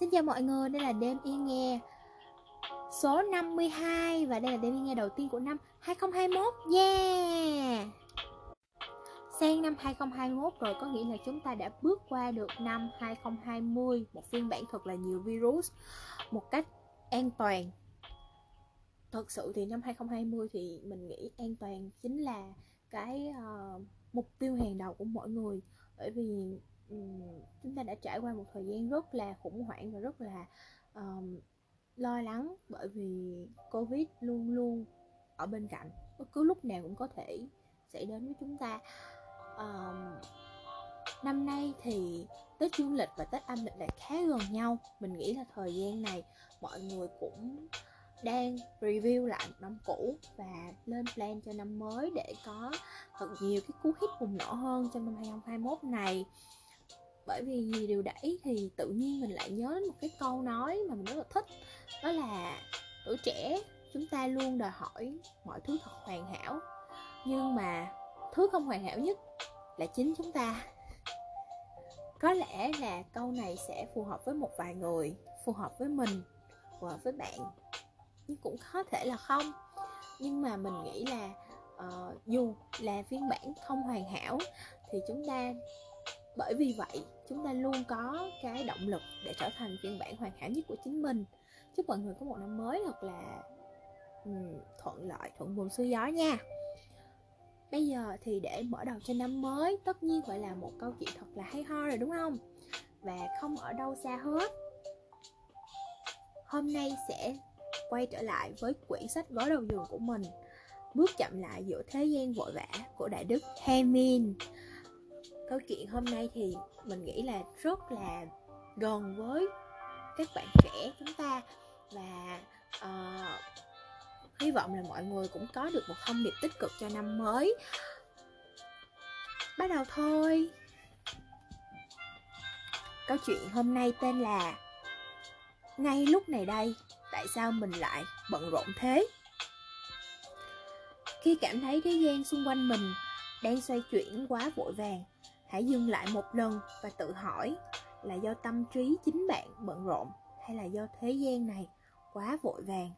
Xin chào mọi người, đây là đêm yên nghe số 52 và đây là đêm yên nghe đầu tiên của năm 2021. Yeah! Sang năm 2021 rồi có nghĩa là chúng ta đã bước qua được năm 2020, một phiên bản thật là nhiều virus một cách an toàn. Thật sự thì năm 2020 thì mình nghĩ an toàn chính là cái uh, mục tiêu hàng đầu của mọi người bởi vì chúng ta đã trải qua một thời gian rất là khủng hoảng và rất là um, lo lắng bởi vì covid luôn luôn ở bên cạnh. Bất cứ lúc nào cũng có thể xảy đến với chúng ta. Um, năm nay thì tết dương lịch và tết âm lịch lại khá gần nhau. Mình nghĩ là thời gian này mọi người cũng đang review lại năm cũ và lên plan cho năm mới để có thật nhiều cái cú hit bùng nổ hơn trong năm 2021 này bởi vì gì điều đẩy thì tự nhiên mình lại nhớ đến một cái câu nói mà mình rất là thích. Đó là tuổi trẻ chúng ta luôn đòi hỏi mọi thứ thật hoàn hảo. Nhưng mà thứ không hoàn hảo nhất là chính chúng ta. Có lẽ là câu này sẽ phù hợp với một vài người phù hợp với mình phù hợp với bạn. Nhưng cũng có thể là không. Nhưng mà mình nghĩ là uh, dù là phiên bản không hoàn hảo thì chúng ta bởi vì vậy chúng ta luôn có cái động lực để trở thành phiên bản hoàn hảo nhất của chính mình. Chúc mọi người có một năm mới thật là um, thuận lợi thuận buồm xuôi gió nha. Bây giờ thì để mở đầu cho năm mới tất nhiên phải là một câu chuyện thật là hay ho rồi đúng không? Và không ở đâu xa hết. Hôm nay sẽ quay trở lại với quyển sách gối đầu giường của mình. Bước chậm lại giữa thế gian vội vã của đại đức Hemin câu chuyện hôm nay thì mình nghĩ là rất là gần với các bạn trẻ chúng ta và uh, hy vọng là mọi người cũng có được một thông điệp tích cực cho năm mới. Bắt đầu thôi. Câu chuyện hôm nay tên là ngay lúc này đây tại sao mình lại bận rộn thế? Khi cảm thấy thế gian xung quanh mình đang xoay chuyển quá vội vàng hãy dừng lại một lần và tự hỏi là do tâm trí chính bạn bận rộn hay là do thế gian này quá vội vàng?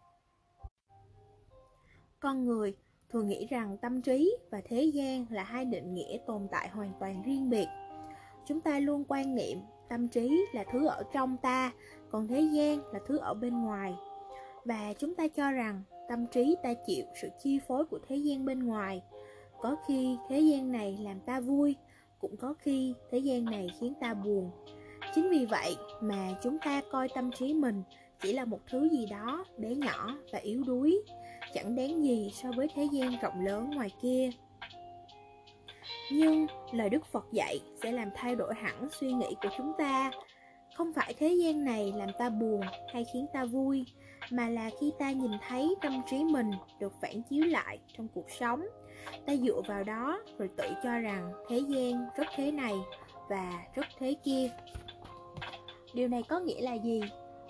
Con người thường nghĩ rằng tâm trí và thế gian là hai định nghĩa tồn tại hoàn toàn riêng biệt. Chúng ta luôn quan niệm tâm trí là thứ ở trong ta, còn thế gian là thứ ở bên ngoài. Và chúng ta cho rằng tâm trí ta chịu sự chi phối của thế gian bên ngoài. Có khi thế gian này làm ta vui cũng có khi thế gian này khiến ta buồn. Chính vì vậy mà chúng ta coi tâm trí mình chỉ là một thứ gì đó bé nhỏ và yếu đuối, chẳng đáng gì so với thế gian rộng lớn ngoài kia. Nhưng lời đức phật dạy sẽ làm thay đổi hẳn suy nghĩ của chúng ta. Không phải thế gian này làm ta buồn hay khiến ta vui, mà là khi ta nhìn thấy tâm trí mình được phản chiếu lại trong cuộc sống ta dựa vào đó rồi tự cho rằng thế gian rất thế này và rất thế kia. Điều này có nghĩa là gì?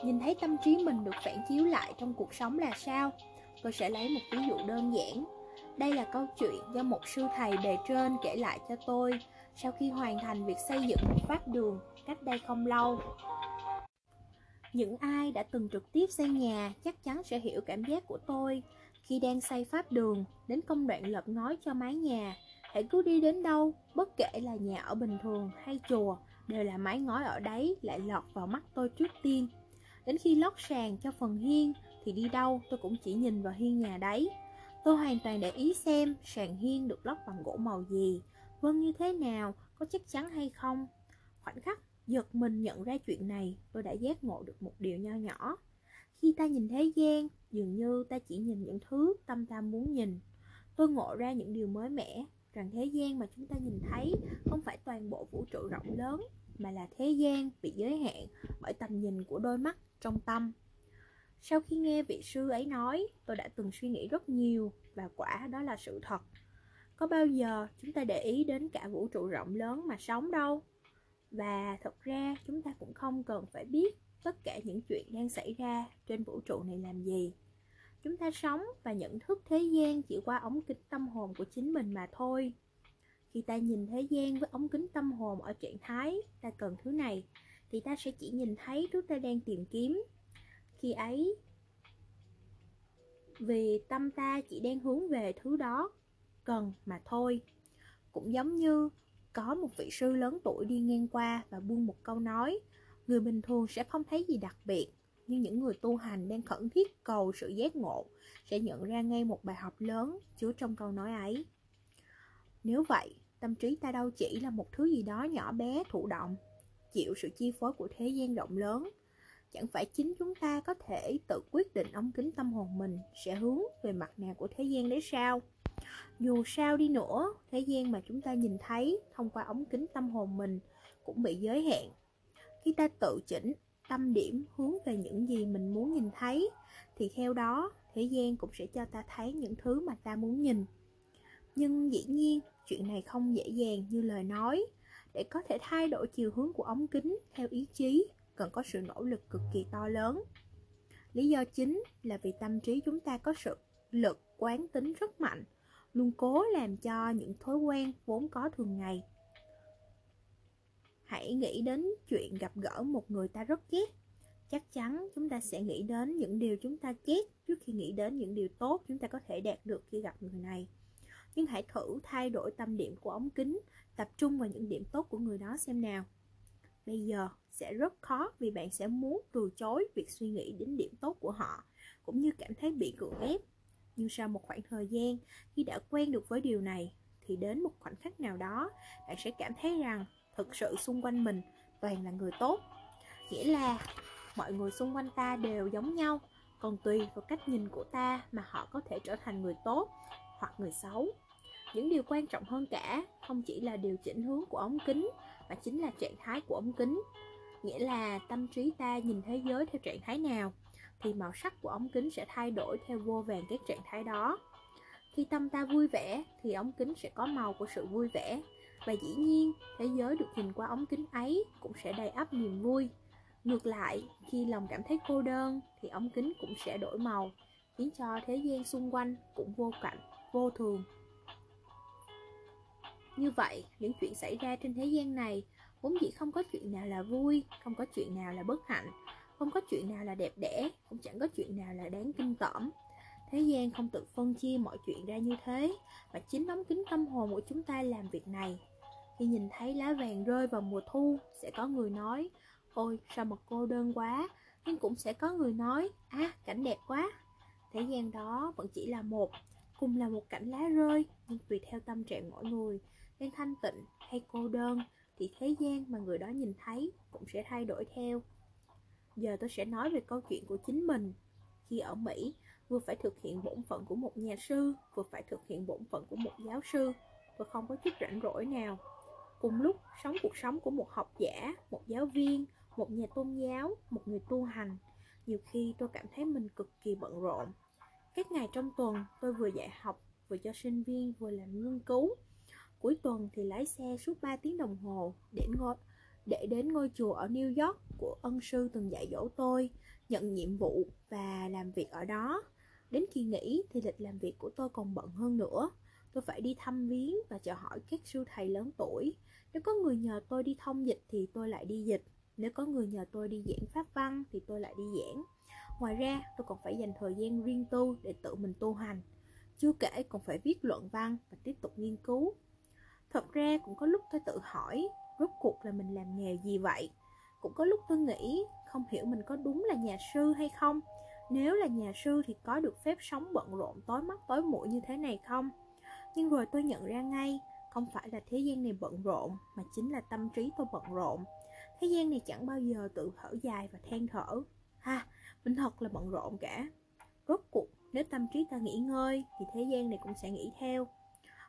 Nhìn thấy tâm trí mình được phản chiếu lại trong cuộc sống là sao? Tôi sẽ lấy một ví dụ đơn giản. Đây là câu chuyện do một sư thầy bề trên kể lại cho tôi sau khi hoàn thành việc xây dựng một pháp đường cách đây không lâu. Những ai đã từng trực tiếp xây nhà chắc chắn sẽ hiểu cảm giác của tôi khi đang xây pháp đường đến công đoạn lợp ngói cho mái nhà. Hãy cứ đi đến đâu, bất kể là nhà ở bình thường hay chùa, đều là mái ngói ở đấy lại lọt vào mắt tôi trước tiên. Đến khi lót sàn cho phần hiên thì đi đâu tôi cũng chỉ nhìn vào hiên nhà đấy. Tôi hoàn toàn để ý xem sàn hiên được lót bằng gỗ màu gì, vân như thế nào, có chắc chắn hay không. Khoảnh khắc giật mình nhận ra chuyện này, tôi đã giác ngộ được một điều nho nhỏ. Khi ta nhìn thế gian, dường như ta chỉ nhìn những thứ tâm ta muốn nhìn. Tôi ngộ ra những điều mới mẻ, rằng thế gian mà chúng ta nhìn thấy không phải toàn bộ vũ trụ rộng lớn, mà là thế gian bị giới hạn bởi tầm nhìn của đôi mắt trong tâm. Sau khi nghe vị sư ấy nói, tôi đã từng suy nghĩ rất nhiều và quả đó là sự thật. Có bao giờ chúng ta để ý đến cả vũ trụ rộng lớn mà sống đâu? Và thật ra chúng ta cũng không cần phải biết tất cả những chuyện đang xảy ra trên vũ trụ này làm gì. Chúng ta sống và nhận thức thế gian chỉ qua ống kính tâm hồn của chính mình mà thôi. Khi ta nhìn thế gian với ống kính tâm hồn ở trạng thái ta cần thứ này, thì ta sẽ chỉ nhìn thấy thứ ta đang tìm kiếm. Khi ấy, vì tâm ta chỉ đang hướng về thứ đó, cần mà thôi. Cũng giống như có một vị sư lớn tuổi đi ngang qua và buông một câu nói người bình thường sẽ không thấy gì đặc biệt, nhưng những người tu hành đang khẩn thiết cầu sự giác ngộ sẽ nhận ra ngay một bài học lớn chứa trong câu nói ấy. Nếu vậy, tâm trí ta đâu chỉ là một thứ gì đó nhỏ bé, thụ động, chịu sự chi phối của thế gian rộng lớn. Chẳng phải chính chúng ta có thể tự quyết định ống kính tâm hồn mình sẽ hướng về mặt nào của thế gian đấy sao? Dù sao đi nữa, thế gian mà chúng ta nhìn thấy thông qua ống kính tâm hồn mình cũng bị giới hạn khi ta tự chỉnh tâm điểm hướng về những gì mình muốn nhìn thấy, thì theo đó thế gian cũng sẽ cho ta thấy những thứ mà ta muốn nhìn. Nhưng dĩ nhiên, chuyện này không dễ dàng như lời nói. Để có thể thay đổi chiều hướng của ống kính theo ý chí, cần có sự nỗ lực cực kỳ to lớn. Lý do chính là vì tâm trí chúng ta có sự lực quán tính rất mạnh, luôn cố làm cho những thói quen vốn có thường ngày hãy nghĩ đến chuyện gặp gỡ một người ta rất ghét. Chắc chắn chúng ta sẽ nghĩ đến những điều chúng ta ghét trước khi nghĩ đến những điều tốt chúng ta có thể đạt được khi gặp người này. Nhưng hãy thử thay đổi tâm điểm của ống kính, tập trung vào những điểm tốt của người đó xem nào. Bây giờ sẽ rất khó vì bạn sẽ muốn từ chối việc suy nghĩ đến điểm tốt của họ, cũng như cảm thấy bị cưỡng ép. Nhưng sau một khoảng thời gian, khi đã quen được với điều này, thì đến một khoảnh khắc nào đó, bạn sẽ cảm thấy rằng thực sự xung quanh mình, toàn là người tốt. Nghĩa là mọi người xung quanh ta đều giống nhau, còn tùy vào cách nhìn của ta mà họ có thể trở thành người tốt hoặc người xấu. Những điều quan trọng hơn cả không chỉ là điều chỉnh hướng của ống kính mà chính là trạng thái của ống kính. Nghĩa là tâm trí ta nhìn thế giới theo trạng thái nào thì màu sắc của ống kính sẽ thay đổi theo vô vàng các trạng thái đó. Khi tâm ta vui vẻ thì ống kính sẽ có màu của sự vui vẻ và dĩ nhiên, thế giới được nhìn qua ống kính ấy cũng sẽ đầy ắp niềm vui. Ngược lại, khi lòng cảm thấy cô đơn, thì ống kính cũng sẽ đổi màu, khiến cho thế gian xung quanh cũng vô cảnh, vô thường. Như vậy, những chuyện xảy ra trên thế gian này vốn dĩ không có chuyện nào là vui, không có chuyện nào là bất hạnh, không có chuyện nào là đẹp đẽ, cũng chẳng có chuyện nào là đáng kinh tởm. Thế gian không tự phân chia mọi chuyện ra như thế, mà chính ống kính tâm hồn của chúng ta làm việc này khi nhìn thấy lá vàng rơi vào mùa thu, sẽ có người nói, ôi, sao mà cô đơn quá, nhưng cũng sẽ có người nói à cảnh đẹp quá. Thế gian đó vẫn chỉ là một, cùng là một cảnh lá rơi, nhưng tùy theo tâm trạng mỗi người đang thanh tịnh hay cô đơn thì thế gian mà người đó nhìn thấy cũng sẽ thay đổi theo. Giờ tôi sẽ nói về câu chuyện của chính mình. Khi ở mỹ, vừa phải thực hiện bổn phận của một nhà sư, vừa phải thực hiện bổn phận của một giáo sư, tôi không có chút rảnh rỗi nào cùng lúc sống cuộc sống của một học giả một giáo viên một nhà tôn giáo một người tu hành nhiều khi tôi cảm thấy mình cực kỳ bận rộn các ngày trong tuần tôi vừa dạy học vừa cho sinh viên vừa làm nghiên cứu cuối tuần thì lái xe suốt 3 tiếng đồng hồ để ngồi để đến ngôi chùa ở New York của ân sư từng dạy dỗ tôi, nhận nhiệm vụ và làm việc ở đó. Đến khi nghỉ thì lịch làm việc của tôi còn bận hơn nữa. Tôi phải đi thăm viếng và chào hỏi các sư thầy lớn tuổi. Nếu có người nhờ tôi đi thông dịch thì tôi lại đi dịch. Nếu có người nhờ tôi đi giảng pháp văn thì tôi lại đi giảng. Ngoài ra, tôi còn phải dành thời gian riêng tu để tự mình tu hành. Chưa kể còn phải viết luận văn và tiếp tục nghiên cứu. Thật ra cũng có lúc tôi tự hỏi rốt cuộc là mình làm nghề gì vậy cũng có lúc tôi nghĩ không hiểu mình có đúng là nhà sư hay không nếu là nhà sư thì có được phép sống bận rộn tối mắt tối mũi như thế này không nhưng rồi tôi nhận ra ngay, không phải là thế gian này bận rộn, mà chính là tâm trí tôi bận rộn. Thế gian này chẳng bao giờ tự thở dài và than thở. Ha, mình thật là bận rộn cả. Rốt cuộc, nếu tâm trí ta nghỉ ngơi, thì thế gian này cũng sẽ nghỉ theo.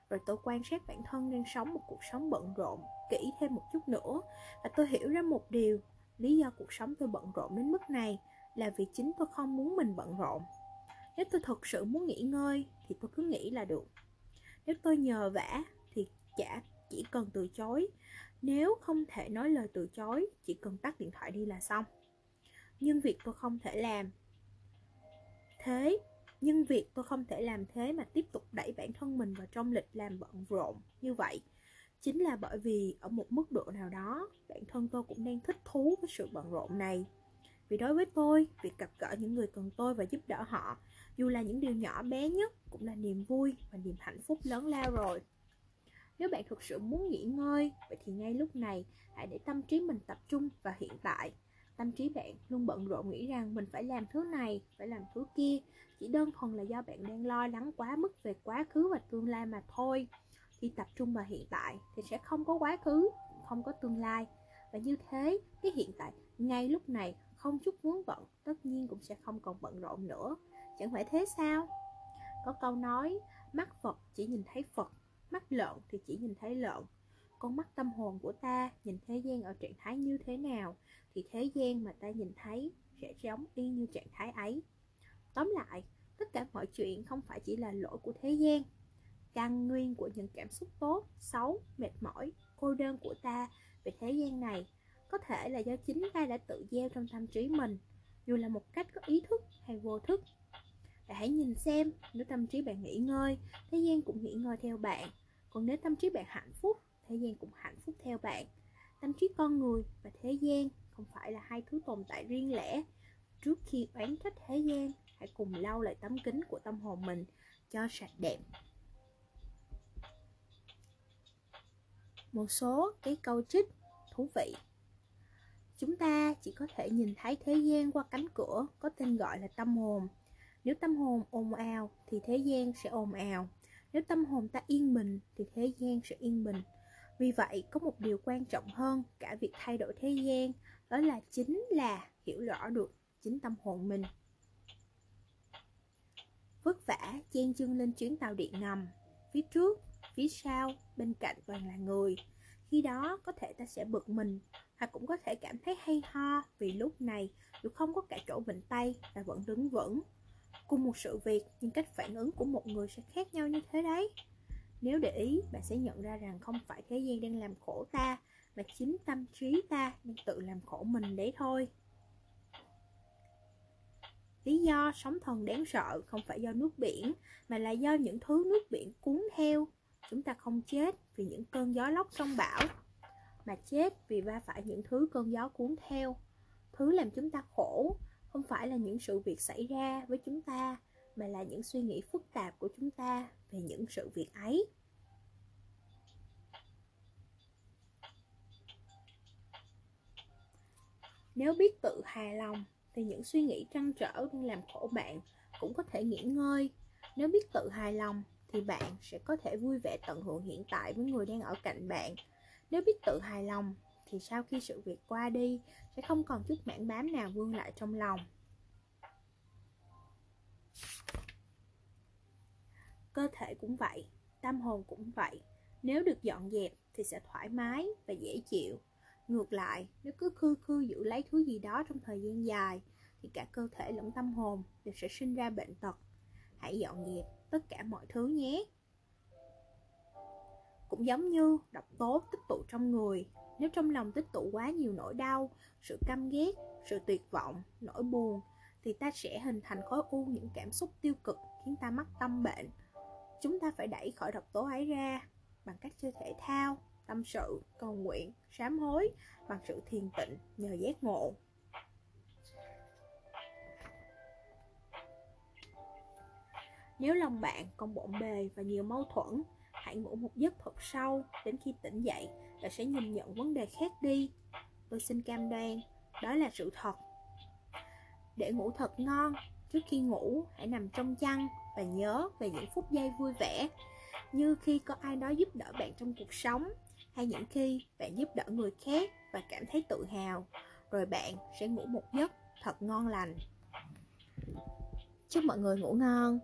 Rồi tôi quan sát bản thân đang sống một cuộc sống bận rộn, kỹ thêm một chút nữa. Và tôi hiểu ra một điều, lý do cuộc sống tôi bận rộn đến mức này là vì chính tôi không muốn mình bận rộn. Nếu tôi thực sự muốn nghỉ ngơi, thì tôi cứ nghĩ là được nếu tôi nhờ vả thì chả chỉ cần từ chối. Nếu không thể nói lời từ chối, chỉ cần tắt điện thoại đi là xong. Nhưng việc tôi không thể làm thế, nhưng việc tôi không thể làm thế mà tiếp tục đẩy bản thân mình vào trong lịch làm bận rộn như vậy, chính là bởi vì ở một mức độ nào đó, bản thân tôi cũng đang thích thú với sự bận rộn này vì đối với tôi, việc gặp gỡ những người cần tôi và giúp đỡ họ, dù là những điều nhỏ bé nhất, cũng là niềm vui và niềm hạnh phúc lớn lao rồi. Nếu bạn thực sự muốn nghỉ ngơi, vậy thì ngay lúc này, hãy để tâm trí mình tập trung vào hiện tại. Tâm trí bạn luôn bận rộn nghĩ rằng mình phải làm thứ này, phải làm thứ kia, chỉ đơn thuần là do bạn đang lo lắng quá mức về quá khứ và tương lai mà thôi. Khi tập trung vào hiện tại thì sẽ không có quá khứ, không có tương lai. Và như thế, cái hiện tại, ngay lúc này không chút vướng bận, tất nhiên cũng sẽ không còn bận rộn nữa. Chẳng phải thế sao? Có câu nói, mắt phật chỉ nhìn thấy phật, mắt lợn thì chỉ nhìn thấy lợn. Con mắt tâm hồn của ta nhìn thế gian ở trạng thái như thế nào, thì thế gian mà ta nhìn thấy sẽ giống y như trạng thái ấy. Tóm lại, tất cả mọi chuyện không phải chỉ là lỗi của thế gian. Căn nguyên của những cảm xúc tốt, xấu, mệt mỏi, cô đơn của ta về thế gian này có thể là do chính ta đã tự gieo trong tâm trí mình, dù là một cách có ý thức hay vô thức. Bạn hãy nhìn xem, nếu tâm trí bạn nghỉ ngơi, thế gian cũng nghỉ ngơi theo bạn. Còn nếu tâm trí bạn hạnh phúc, thế gian cũng hạnh phúc theo bạn. Tâm trí con người và thế gian không phải là hai thứ tồn tại riêng lẻ. Trước khi oán trách thế gian, hãy cùng lau lại tấm kính của tâm hồn mình cho sạch đẹp. Một số cái câu trích thú vị chúng ta chỉ có thể nhìn thấy thế gian qua cánh cửa có tên gọi là tâm hồn. Nếu tâm hồn ồn ào thì thế gian sẽ ồn ào. Nếu tâm hồn ta yên bình thì thế gian sẽ yên bình. Vì vậy, có một điều quan trọng hơn cả việc thay đổi thế gian, đó là chính là hiểu rõ được chính tâm hồn mình. Vất vả chen chân lên chuyến tàu điện ngầm, phía trước, phía sau, bên cạnh toàn là người. Khi đó, có thể ta sẽ bực mình hoặc cũng có thể cảm thấy hay ho vì lúc này dù không có cả chỗ bệnh tay và vẫn đứng vững. Cùng một sự việc, nhưng cách phản ứng của một người sẽ khác nhau như thế đấy. Nếu để ý, bạn sẽ nhận ra rằng không phải thế gian đang làm khổ ta, mà chính tâm trí ta đang tự làm khổ mình đấy thôi. Lý do sóng thần đáng sợ không phải do nước biển, mà là do những thứ nước biển cuốn theo. Chúng ta không chết vì những cơn gió lốc sông bão mà chết vì va phải những thứ cơn gió cuốn theo. Thứ làm chúng ta khổ không phải là những sự việc xảy ra với chúng ta, mà là những suy nghĩ phức tạp của chúng ta về những sự việc ấy. Nếu biết tự hài lòng, thì những suy nghĩ trăn trở đang làm khổ bạn cũng có thể nghỉ ngơi. Nếu biết tự hài lòng, thì bạn sẽ có thể vui vẻ tận hưởng hiện tại với người đang ở cạnh bạn nếu biết tự hài lòng, thì sau khi sự việc qua đi, sẽ không còn chút mảng bám nào vương lại trong lòng. Cơ thể cũng vậy, tâm hồn cũng vậy. Nếu được dọn dẹp, thì sẽ thoải mái và dễ chịu. Ngược lại, nếu cứ khư khư giữ lấy thứ gì đó trong thời gian dài, thì cả cơ thể lẫn tâm hồn đều sẽ sinh ra bệnh tật. Hãy dọn dẹp tất cả mọi thứ nhé cũng giống như độc tố tích tụ trong người. Nếu trong lòng tích tụ quá nhiều nỗi đau, sự căm ghét, sự tuyệt vọng, nỗi buồn, thì ta sẽ hình thành khối u những cảm xúc tiêu cực khiến ta mắc tâm bệnh. Chúng ta phải đẩy khỏi độc tố ấy ra bằng cách chơi thể thao, tâm sự, cầu nguyện, sám hối bằng sự thiền tịnh nhờ giác ngộ. Nếu lòng bạn còn bộn bề và nhiều mâu thuẫn hãy ngủ một giấc thật sâu đến khi tỉnh dậy và sẽ nhìn nhận vấn đề khác đi. Tôi xin cam đoan, đó là sự thật. Để ngủ thật ngon, trước khi ngủ, hãy nằm trong chăn và nhớ về những phút giây vui vẻ. Như khi có ai đó giúp đỡ bạn trong cuộc sống, hay những khi bạn giúp đỡ người khác và cảm thấy tự hào, rồi bạn sẽ ngủ một giấc thật ngon lành. Chúc mọi người ngủ ngon.